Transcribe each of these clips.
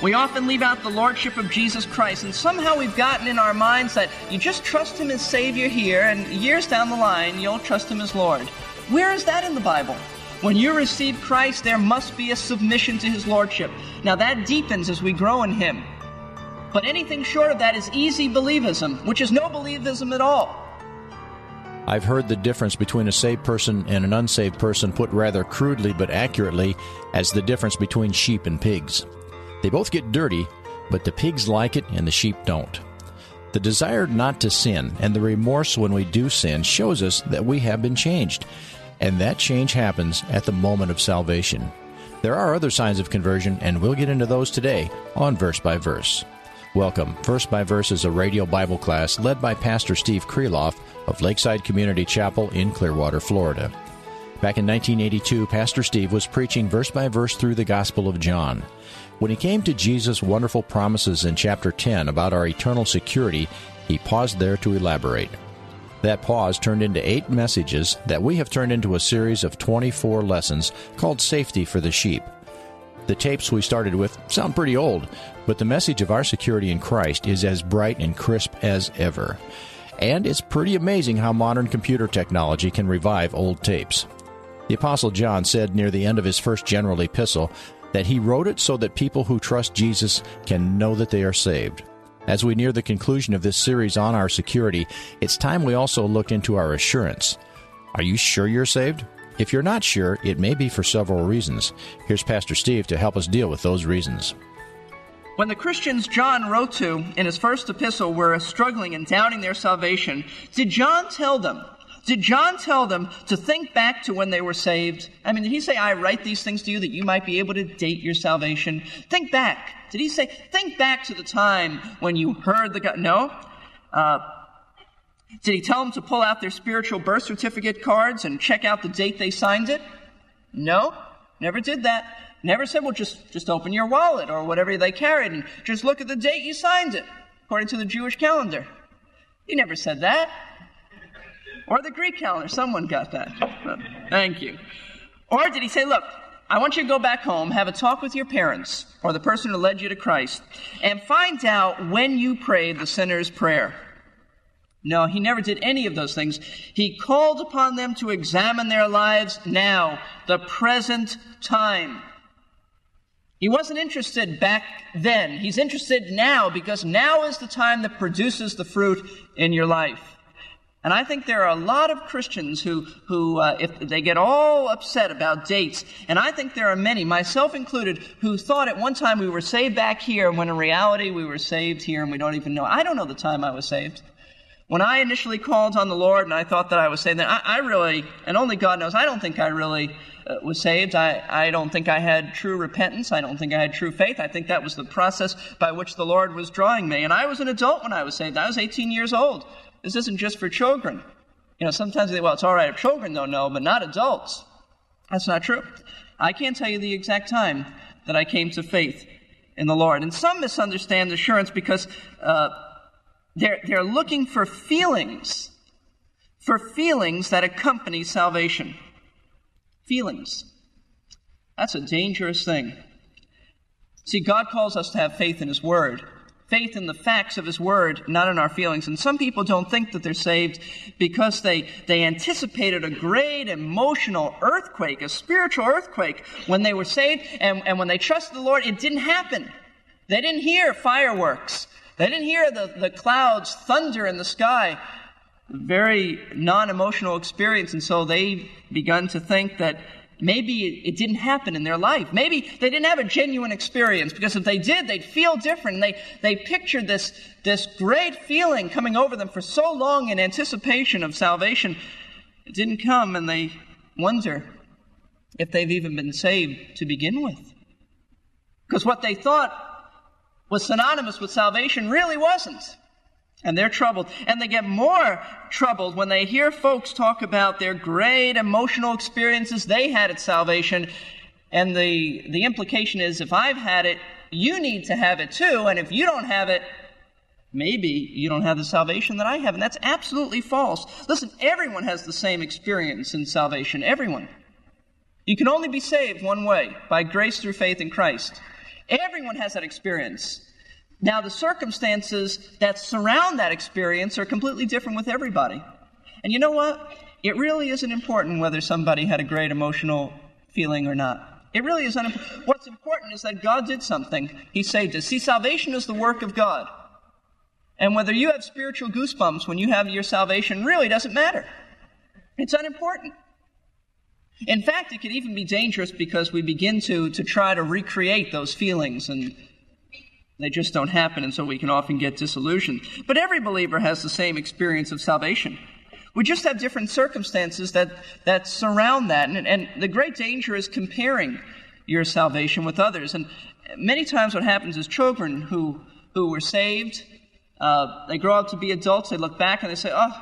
We often leave out the Lordship of Jesus Christ, and somehow we've gotten in our minds that you just trust Him as Savior here, and years down the line, you'll trust Him as Lord. Where is that in the Bible? When you receive Christ, there must be a submission to His Lordship. Now that deepens as we grow in Him. But anything short of that is easy believism, which is no believism at all. I've heard the difference between a saved person and an unsaved person put rather crudely but accurately as the difference between sheep and pigs. They both get dirty, but the pigs like it and the sheep don't. The desire not to sin and the remorse when we do sin shows us that we have been changed, and that change happens at the moment of salvation. There are other signs of conversion, and we'll get into those today on Verse by Verse. Welcome. Verse by Verse is a radio Bible class led by Pastor Steve Kreloff of Lakeside Community Chapel in Clearwater, Florida. Back in 1982, Pastor Steve was preaching verse by verse through the Gospel of John. When he came to Jesus' wonderful promises in chapter 10 about our eternal security, he paused there to elaborate. That pause turned into eight messages that we have turned into a series of 24 lessons called Safety for the Sheep. The tapes we started with sound pretty old, but the message of our security in Christ is as bright and crisp as ever. And it's pretty amazing how modern computer technology can revive old tapes. The Apostle John said near the end of his first general epistle that he wrote it so that people who trust Jesus can know that they are saved. As we near the conclusion of this series on our security, it's time we also look into our assurance. Are you sure you're saved? If you're not sure, it may be for several reasons. Here's Pastor Steve to help us deal with those reasons. When the Christians John wrote to in his first epistle were struggling and doubting their salvation, did John tell them did John tell them to think back to when they were saved? I mean, did he say, I write these things to you that you might be able to date your salvation? Think back. Did he say, think back to the time when you heard the God? No. Uh, did he tell them to pull out their spiritual birth certificate cards and check out the date they signed it? No. Never did that. Never said, well, just, just open your wallet or whatever they carried and just look at the date you signed it, according to the Jewish calendar. He never said that. Or the Greek calendar. Someone got that. Thank you. Or did he say, look, I want you to go back home, have a talk with your parents or the person who led you to Christ, and find out when you prayed the sinner's prayer. No, he never did any of those things. He called upon them to examine their lives now, the present time. He wasn't interested back then. He's interested now because now is the time that produces the fruit in your life. And I think there are a lot of Christians who, who uh, if they get all upset about dates, and I think there are many, myself included, who thought at one time we were saved back here, when in reality we were saved here and we don't even know. I don't know the time I was saved. When I initially called on the Lord and I thought that I was saved, then I, I really, and only God knows, I don't think I really uh, was saved. I, I don't think I had true repentance. I don't think I had true faith. I think that was the process by which the Lord was drawing me. And I was an adult when I was saved. I was 18 years old. This isn't just for children. You know, sometimes they well, it's all right if children don't know, but not adults. That's not true. I can't tell you the exact time that I came to faith in the Lord. And some misunderstand assurance because uh, they're, they're looking for feelings, for feelings that accompany salvation. Feelings. That's a dangerous thing. See, God calls us to have faith in His Word faith in the facts of His Word, not in our feelings. And some people don't think that they're saved because they, they anticipated a great emotional earthquake, a spiritual earthquake, when they were saved. And, and when they trusted the Lord, it didn't happen. They didn't hear fireworks. They didn't hear the, the clouds thunder in the sky. Very non emotional experience. And so they begun to think that Maybe it didn't happen in their life. Maybe they didn't have a genuine experience because if they did, they'd feel different. They, they pictured this, this great feeling coming over them for so long in anticipation of salvation. It didn't come and they wonder if they've even been saved to begin with. Because what they thought was synonymous with salvation really wasn't. And they're troubled. And they get more troubled when they hear folks talk about their great emotional experiences they had at salvation. And the, the implication is if I've had it, you need to have it too. And if you don't have it, maybe you don't have the salvation that I have. And that's absolutely false. Listen, everyone has the same experience in salvation. Everyone. You can only be saved one way by grace through faith in Christ. Everyone has that experience. Now, the circumstances that surround that experience are completely different with everybody. And you know what? It really isn't important whether somebody had a great emotional feeling or not. It really is unimportant. What's important is that God did something. He saved us. See, salvation is the work of God. And whether you have spiritual goosebumps when you have your salvation really doesn't matter. It's unimportant. In fact, it could even be dangerous because we begin to, to try to recreate those feelings and they just don't happen, and so we can often get disillusioned. But every believer has the same experience of salvation. We just have different circumstances that, that surround that. And, and the great danger is comparing your salvation with others. And many times what happens is children who, who were saved, uh, they grow up to be adults, they look back and they say, oh,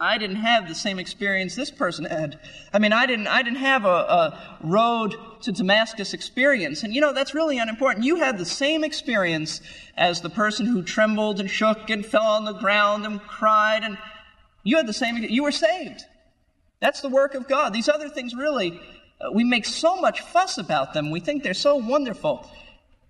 I didn't have the same experience this person had. I mean, I didn't, I didn't have a, a road to Damascus experience. And you know, that's really unimportant. You had the same experience as the person who trembled and shook and fell on the ground and cried. And you had the same, you were saved. That's the work of God. These other things really, uh, we make so much fuss about them. We think they're so wonderful.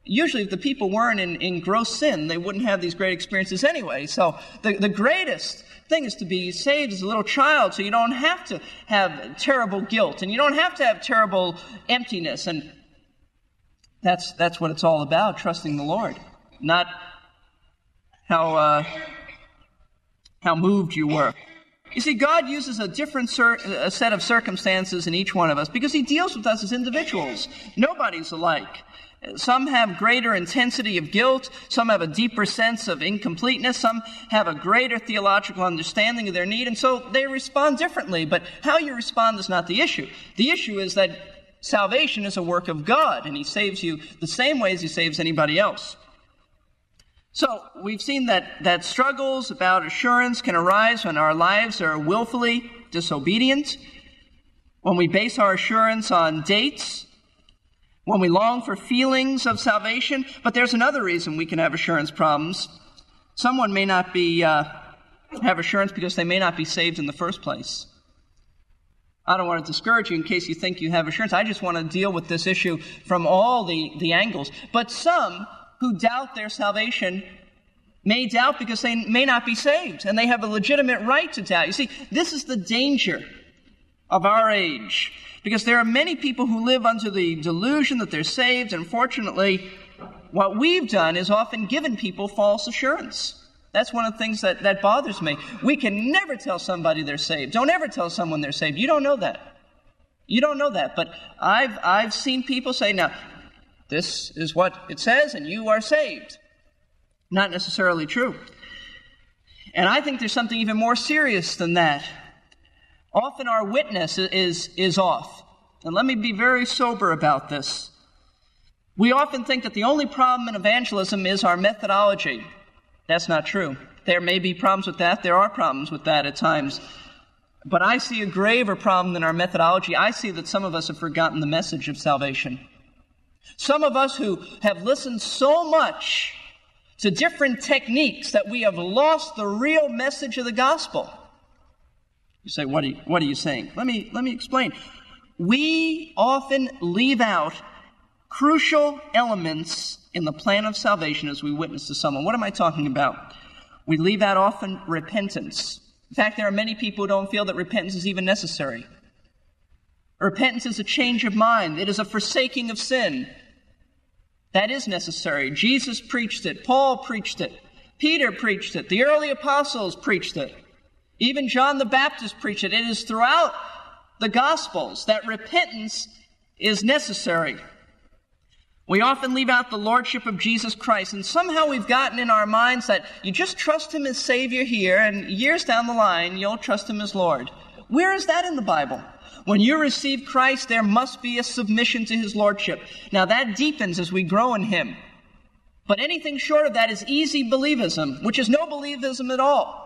Usually, if the people weren't in, in gross sin, they wouldn't have these great experiences anyway. So, the, the greatest thing is to be saved as a little child so you don't have to have terrible guilt and you don't have to have terrible emptiness. And that's, that's what it's all about, trusting the Lord. Not how, uh, how moved you were. You see, God uses a different a set of circumstances in each one of us because He deals with us as individuals. Nobody's alike. Some have greater intensity of guilt. Some have a deeper sense of incompleteness. Some have a greater theological understanding of their need. And so they respond differently. But how you respond is not the issue. The issue is that salvation is a work of God, and He saves you the same way as He saves anybody else. So we've seen that, that struggles about assurance can arise when our lives are willfully disobedient, when we base our assurance on dates, when we long for feelings of salvation. But there's another reason we can have assurance problems. Someone may not be uh, have assurance because they may not be saved in the first place. I don't want to discourage you in case you think you have assurance. I just want to deal with this issue from all the, the angles. But some who doubt their salvation may doubt because they may not be saved, and they have a legitimate right to doubt. You see, this is the danger of our age. Because there are many people who live under the delusion that they're saved, and fortunately, what we've done is often given people false assurance. That's one of the things that, that bothers me. We can never tell somebody they're saved. Don't ever tell someone they're saved. You don't know that. You don't know that. But I've, I've seen people say, now, this is what it says, and you are saved. Not necessarily true. And I think there's something even more serious than that. Often our witness is, is off. And let me be very sober about this. We often think that the only problem in evangelism is our methodology. That's not true. There may be problems with that. There are problems with that at times. But I see a graver problem than our methodology. I see that some of us have forgotten the message of salvation. Some of us who have listened so much to different techniques that we have lost the real message of the gospel. You say, what are you, what are you saying? Let me, let me explain. We often leave out crucial elements in the plan of salvation as we witness to someone. What am I talking about? We leave out often repentance. In fact, there are many people who don't feel that repentance is even necessary. Repentance is a change of mind, it is a forsaking of sin. That is necessary. Jesus preached it, Paul preached it, Peter preached it, the early apostles preached it. Even John the Baptist preached it. It is throughout the Gospels that repentance is necessary. We often leave out the Lordship of Jesus Christ, and somehow we've gotten in our minds that you just trust Him as Savior here, and years down the line, you'll trust Him as Lord. Where is that in the Bible? When you receive Christ, there must be a submission to His Lordship. Now that deepens as we grow in Him. But anything short of that is easy believism, which is no believism at all.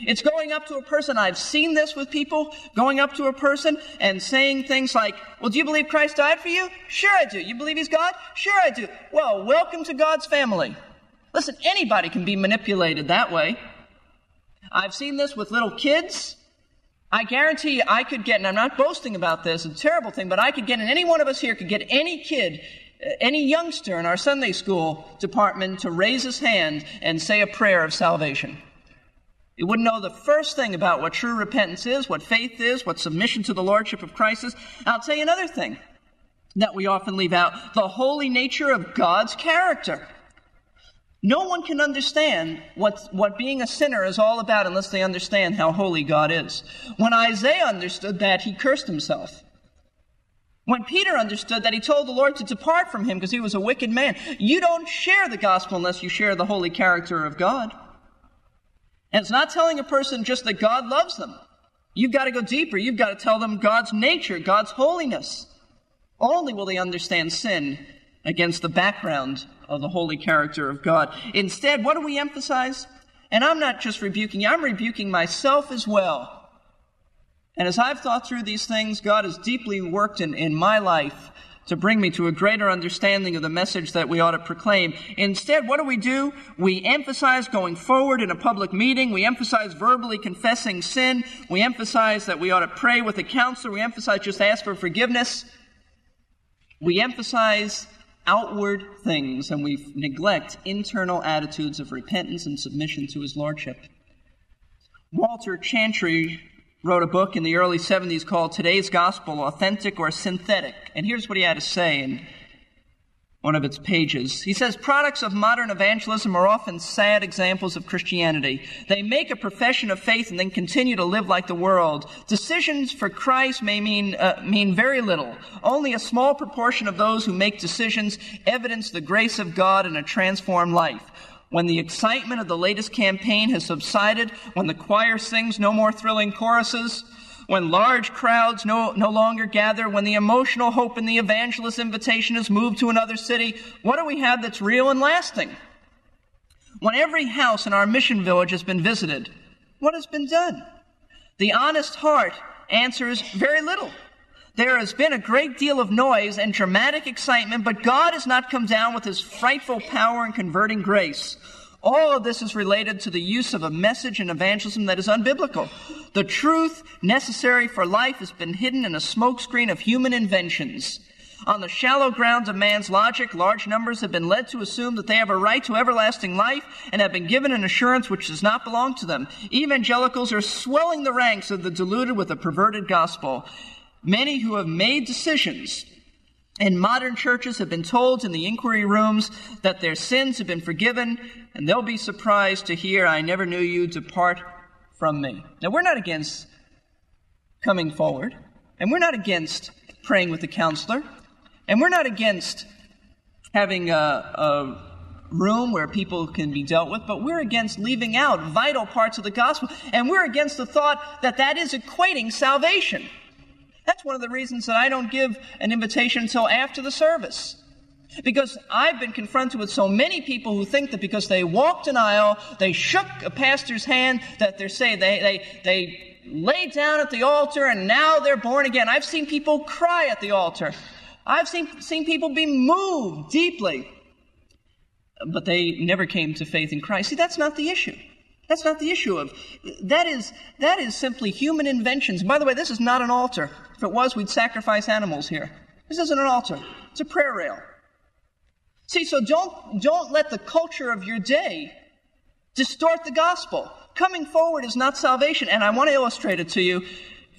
It's going up to a person, I've seen this with people, going up to a person and saying things like, Well, do you believe Christ died for you? Sure I do. You believe he's God? Sure I do. Well, welcome to God's family. Listen, anybody can be manipulated that way. I've seen this with little kids. I guarantee you, I could get, and I'm not boasting about this, it's a terrible thing, but I could get, and any one of us here could get any kid, any youngster in our Sunday school department to raise his hand and say a prayer of salvation. He wouldn't know the first thing about what true repentance is, what faith is, what submission to the Lordship of Christ is. I'll tell you another thing that we often leave out the holy nature of God's character. No one can understand what, what being a sinner is all about unless they understand how holy God is. When Isaiah understood that, he cursed himself. When Peter understood that, he told the Lord to depart from him because he was a wicked man. You don't share the gospel unless you share the holy character of God. And it's not telling a person just that God loves them. You've got to go deeper. You've got to tell them God's nature, God's holiness. Only will they understand sin against the background of the holy character of God. Instead, what do we emphasize? And I'm not just rebuking you, I'm rebuking myself as well. And as I've thought through these things, God has deeply worked in, in my life to bring me to a greater understanding of the message that we ought to proclaim. Instead, what do we do? We emphasize going forward in a public meeting. We emphasize verbally confessing sin. We emphasize that we ought to pray with a counselor. We emphasize just ask for forgiveness. We emphasize outward things and we neglect internal attitudes of repentance and submission to his lordship. Walter Chantry wrote a book in the early 70s called Today's Gospel Authentic or Synthetic. And here's what he had to say in one of its pages. He says products of modern evangelism are often sad examples of Christianity. They make a profession of faith and then continue to live like the world. Decisions for Christ may mean uh, mean very little. Only a small proportion of those who make decisions evidence the grace of God in a transformed life when the excitement of the latest campaign has subsided, when the choir sings no more thrilling choruses, when large crowds no, no longer gather, when the emotional hope in the evangelist invitation is moved to another city, what do we have that's real and lasting? When every house in our mission village has been visited, what has been done? The honest heart answers very little. There has been a great deal of noise and dramatic excitement, but God has not come down with his frightful power and converting grace. All of this is related to the use of a message in evangelism that is unbiblical. The truth necessary for life has been hidden in a smokescreen of human inventions. On the shallow grounds of man's logic, large numbers have been led to assume that they have a right to everlasting life and have been given an assurance which does not belong to them. Evangelicals are swelling the ranks of the deluded with a perverted gospel. Many who have made decisions in modern churches have been told in the inquiry rooms that their sins have been forgiven, and they'll be surprised to hear, I never knew you, depart from me. Now, we're not against coming forward, and we're not against praying with the counselor, and we're not against having a, a room where people can be dealt with, but we're against leaving out vital parts of the gospel, and we're against the thought that that is equating salvation. That's one of the reasons that I don't give an invitation until after the service. Because I've been confronted with so many people who think that because they walked an aisle, they shook a pastor's hand, that they're saying they, they, they laid down at the altar and now they're born again. I've seen people cry at the altar. I've seen, seen people be moved deeply, but they never came to faith in Christ. See, that's not the issue. That's not the issue of that is that is simply human inventions. By the way, this is not an altar. If it was, we'd sacrifice animals here. This isn't an altar. It's a prayer rail. See, so don't don't let the culture of your day distort the gospel. Coming forward is not salvation, and I want to illustrate it to you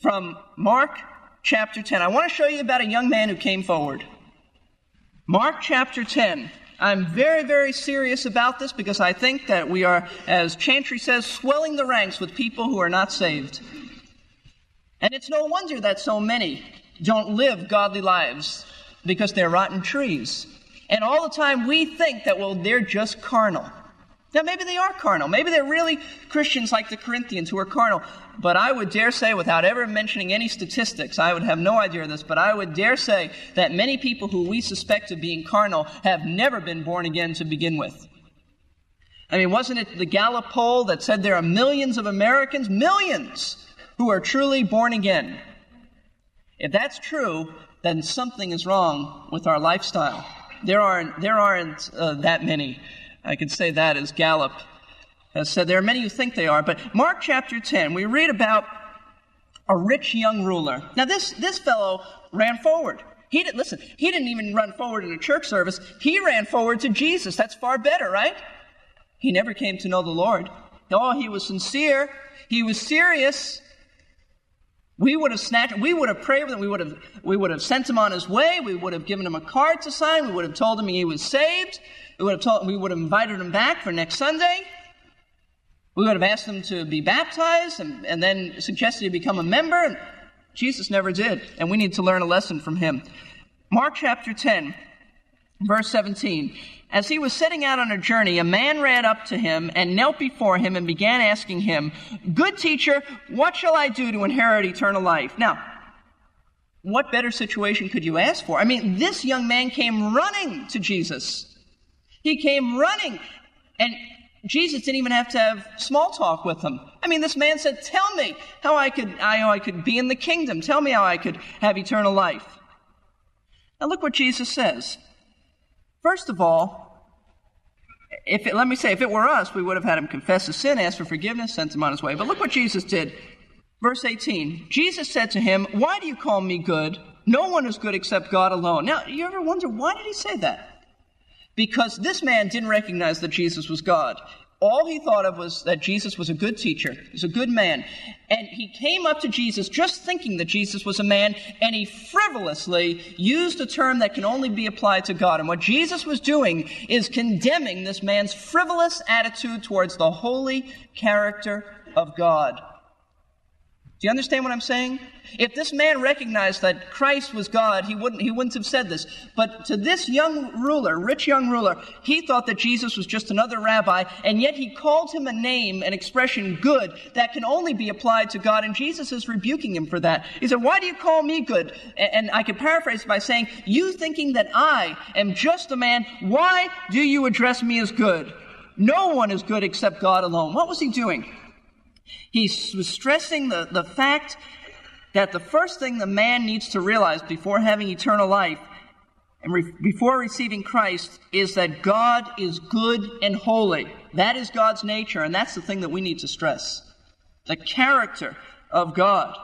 from Mark chapter 10. I want to show you about a young man who came forward. Mark chapter 10. I'm very, very serious about this because I think that we are, as Chantry says, swelling the ranks with people who are not saved. And it's no wonder that so many don't live godly lives because they're rotten trees. And all the time we think that, well, they're just carnal. Now, maybe they are carnal. Maybe they're really Christians like the Corinthians who are carnal. But I would dare say, without ever mentioning any statistics, I would have no idea of this, but I would dare say that many people who we suspect of being carnal have never been born again to begin with. I mean, wasn't it the Gallup poll that said there are millions of Americans, millions, who are truly born again? If that's true, then something is wrong with our lifestyle. There aren't, there aren't uh, that many. I could say that as Gallup has said. There are many who think they are, but Mark chapter 10, we read about a rich young ruler. Now, this, this fellow ran forward. He didn't, listen, he didn't even run forward in a church service. He ran forward to Jesus. That's far better, right? He never came to know the Lord. Oh, he was sincere. He was serious. We would have snatched, we would have prayed with him, we would have, we would have sent him on his way, we would have given him a card to sign, we would have told him he was saved, we would have told, we would have invited him back for next Sunday. We would have asked him to be baptized and, and then suggested he become a member. Jesus never did. And we need to learn a lesson from him. Mark chapter 10, verse 17. As he was setting out on a journey, a man ran up to him and knelt before him and began asking him, Good teacher, what shall I do to inherit eternal life? Now, what better situation could you ask for? I mean, this young man came running to Jesus. He came running. And Jesus didn't even have to have small talk with him. I mean, this man said, Tell me how I could, how I could be in the kingdom. Tell me how I could have eternal life. Now look what Jesus says. First of all, if it, let me say, if it were us, we would have had him confess his sin, ask for forgiveness, sent him on his way. But look what Jesus did. Verse 18 Jesus said to him, Why do you call me good? No one is good except God alone. Now, you ever wonder why did he say that? because this man didn't recognize that Jesus was God. All he thought of was that Jesus was a good teacher, he's a good man. And he came up to Jesus just thinking that Jesus was a man, and he frivolously used a term that can only be applied to God. And what Jesus was doing is condemning this man's frivolous attitude towards the holy character of God. Do you understand what I'm saying? If this man recognized that Christ was God, he wouldn't, he wouldn't have said this. But to this young ruler, rich young ruler, he thought that Jesus was just another rabbi, and yet he called him a name, an expression good, that can only be applied to God, and Jesus is rebuking him for that. He said, Why do you call me good? And I could paraphrase by saying, You thinking that I am just a man, why do you address me as good? No one is good except God alone. What was he doing? He was stressing the, the fact that the first thing the man needs to realize before having eternal life and re- before receiving Christ is that God is good and holy. That is God's nature, and that's the thing that we need to stress. The character of God.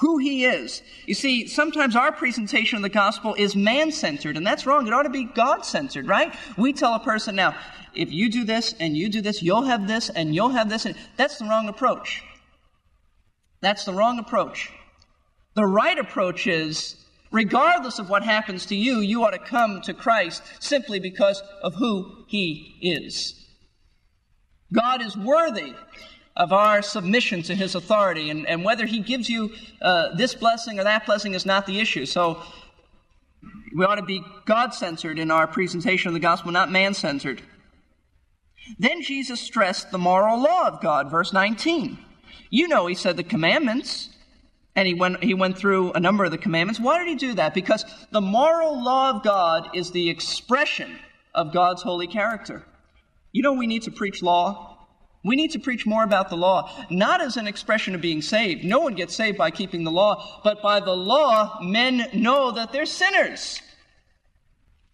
Who He is. You see, sometimes our presentation of the gospel is man centered, and that's wrong. It ought to be God centered, right? We tell a person now, if you do this and you do this, you'll have this and you'll have this. And that's the wrong approach. That's the wrong approach. The right approach is, regardless of what happens to you, you ought to come to Christ simply because of who He is. God is worthy of our submission to His authority, and, and whether He gives you uh, this blessing or that blessing is not the issue. So we ought to be God censored in our presentation of the gospel, not man censored. Then Jesus stressed the moral law of God, verse 19. You know, he said the commandments, and he went, he went through a number of the commandments. Why did he do that? Because the moral law of God is the expression of God's holy character. You know, we need to preach law. We need to preach more about the law, not as an expression of being saved. No one gets saved by keeping the law, but by the law, men know that they're sinners.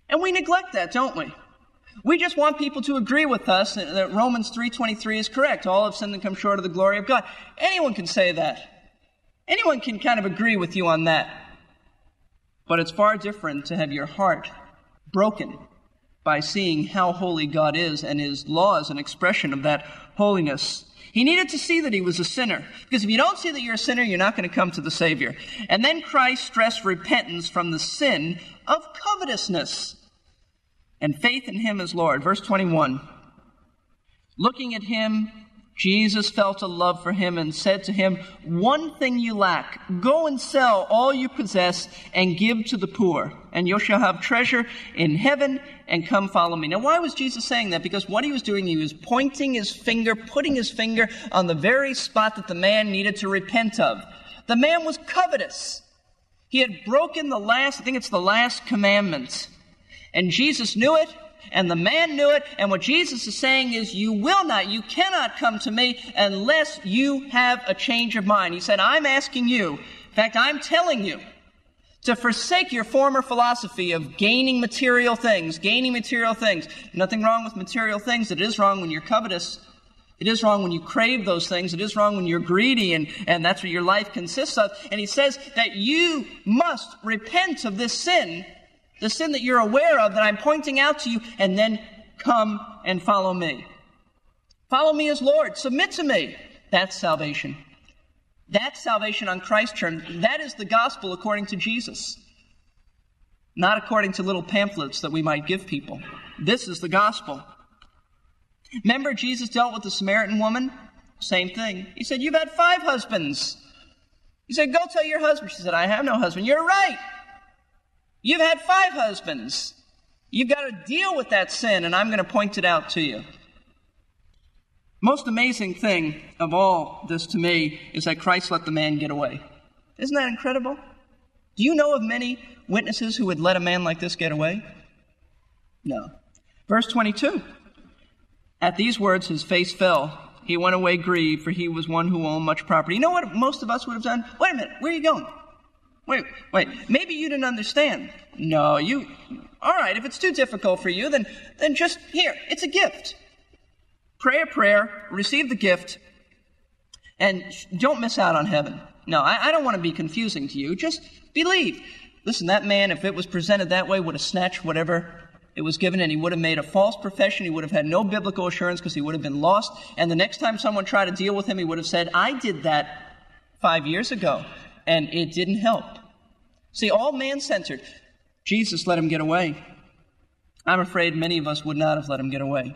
And we neglect that, don't we? We just want people to agree with us that Romans 3.23 is correct. All have sinned and come short of the glory of God. Anyone can say that. Anyone can kind of agree with you on that. But it's far different to have your heart broken by seeing how holy God is and his law is an expression of that holiness. He needed to see that he was a sinner. Because if you don't see that you're a sinner, you're not going to come to the Savior. And then Christ stressed repentance from the sin of covetousness and faith in him as Lord. Verse 21. Looking at him, Jesus felt a love for him and said to him, One thing you lack. Go and sell all you possess and give to the poor, and you shall have treasure in heaven, and come follow me. Now, why was Jesus saying that? Because what he was doing, he was pointing his finger, putting his finger on the very spot that the man needed to repent of. The man was covetous. He had broken the last, I think it's the last commandment. And Jesus knew it, and the man knew it. And what Jesus is saying is, you will not, you cannot come to me unless you have a change of mind. He said, I'm asking you, in fact, I'm telling you, to forsake your former philosophy of gaining material things, gaining material things. Nothing wrong with material things. It is wrong when you're covetous. It is wrong when you crave those things. It is wrong when you're greedy and, and that's what your life consists of. And he says that you must repent of this sin the sin that you're aware of that I'm pointing out to you, and then come and follow me. Follow me as Lord. Submit to me. That's salvation. That's salvation on Christ's terms. That is the gospel according to Jesus, not according to little pamphlets that we might give people. This is the gospel. Remember, Jesus dealt with the Samaritan woman? Same thing. He said, You've had five husbands. He said, Go tell your husband. She said, I have no husband. You're right. You've had five husbands. You've got to deal with that sin, and I'm going to point it out to you. Most amazing thing of all this to me is that Christ let the man get away. Isn't that incredible? Do you know of many witnesses who would let a man like this get away? No. Verse 22. At these words, his face fell. He went away grieved, for he was one who owned much property. You know what most of us would have done? Wait a minute, where are you going? Wait, wait. Maybe you didn't understand. No, you. All right, if it's too difficult for you, then, then just here. It's a gift. Pray a prayer, receive the gift, and don't miss out on heaven. No, I, I don't want to be confusing to you. Just believe. Listen, that man, if it was presented that way, would have snatched whatever it was given, and he would have made a false profession. He would have had no biblical assurance because he would have been lost. And the next time someone tried to deal with him, he would have said, I did that five years ago and it didn't help. See, all man centered. Jesus let him get away. I'm afraid many of us would not have let him get away.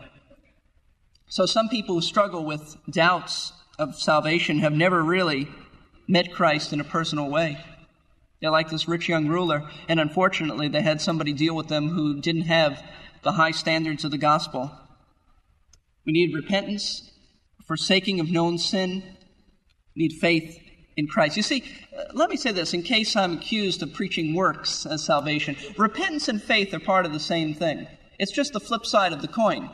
So, some people who struggle with doubts of salvation have never really met Christ in a personal way. They're like this rich young ruler, and unfortunately, they had somebody deal with them who didn't have the high standards of the gospel. We need repentance, forsaking of known sin, we need faith in Christ. You see, let me say this in case I'm accused of preaching works as salvation. Repentance and faith are part of the same thing, it's just the flip side of the coin.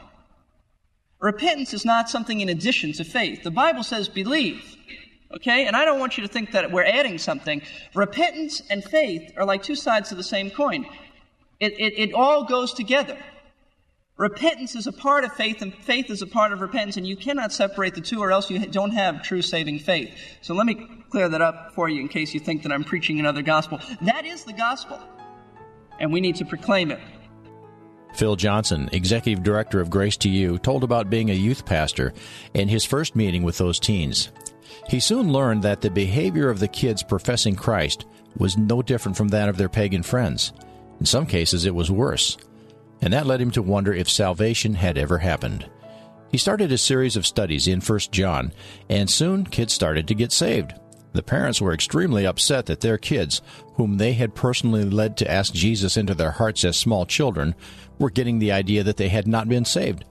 Repentance is not something in addition to faith. The Bible says believe. Okay? And I don't want you to think that we're adding something. Repentance and faith are like two sides of the same coin. It, it, it all goes together. Repentance is a part of faith, and faith is a part of repentance, and you cannot separate the two, or else you don't have true saving faith. So let me clear that up for you in case you think that I'm preaching another gospel. That is the gospel, and we need to proclaim it. Phil Johnson, Executive Director of Grace to You, told about being a youth pastor in his first meeting with those teens. He soon learned that the behavior of the kids professing Christ was no different from that of their pagan friends. In some cases, it was worse and that led him to wonder if salvation had ever happened. He started a series of studies in 1 John, and soon kids started to get saved. The parents were extremely upset that their kids, whom they had personally led to ask Jesus into their hearts as small children, were getting the idea that they had not been saved.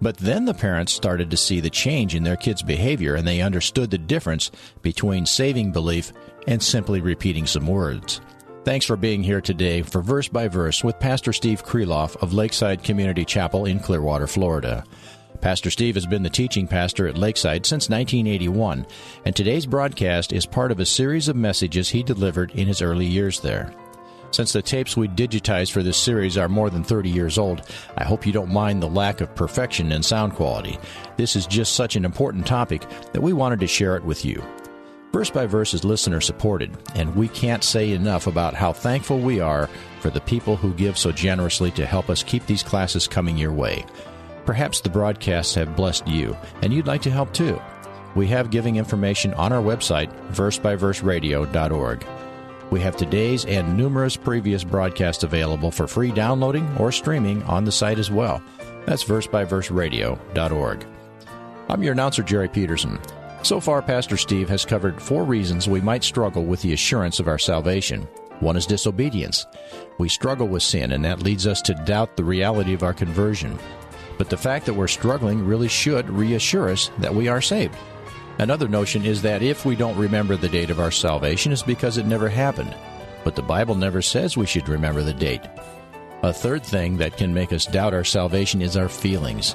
But then the parents started to see the change in their kids' behavior and they understood the difference between saving belief and simply repeating some words. Thanks for being here today for Verse by Verse with Pastor Steve Kreloff of Lakeside Community Chapel in Clearwater, Florida. Pastor Steve has been the teaching pastor at Lakeside since 1981, and today's broadcast is part of a series of messages he delivered in his early years there. Since the tapes we digitized for this series are more than 30 years old, I hope you don't mind the lack of perfection in sound quality. This is just such an important topic that we wanted to share it with you. Verse by Verse is listener supported, and we can't say enough about how thankful we are for the people who give so generously to help us keep these classes coming your way. Perhaps the broadcasts have blessed you, and you'd like to help too. We have giving information on our website, versebyverseradio.org. We have today's and numerous previous broadcasts available for free downloading or streaming on the site as well. That's versebyverseradio.org. I'm your announcer, Jerry Peterson. So far, Pastor Steve has covered four reasons we might struggle with the assurance of our salvation. One is disobedience. We struggle with sin, and that leads us to doubt the reality of our conversion. But the fact that we're struggling really should reassure us that we are saved. Another notion is that if we don't remember the date of our salvation, it's because it never happened. But the Bible never says we should remember the date. A third thing that can make us doubt our salvation is our feelings.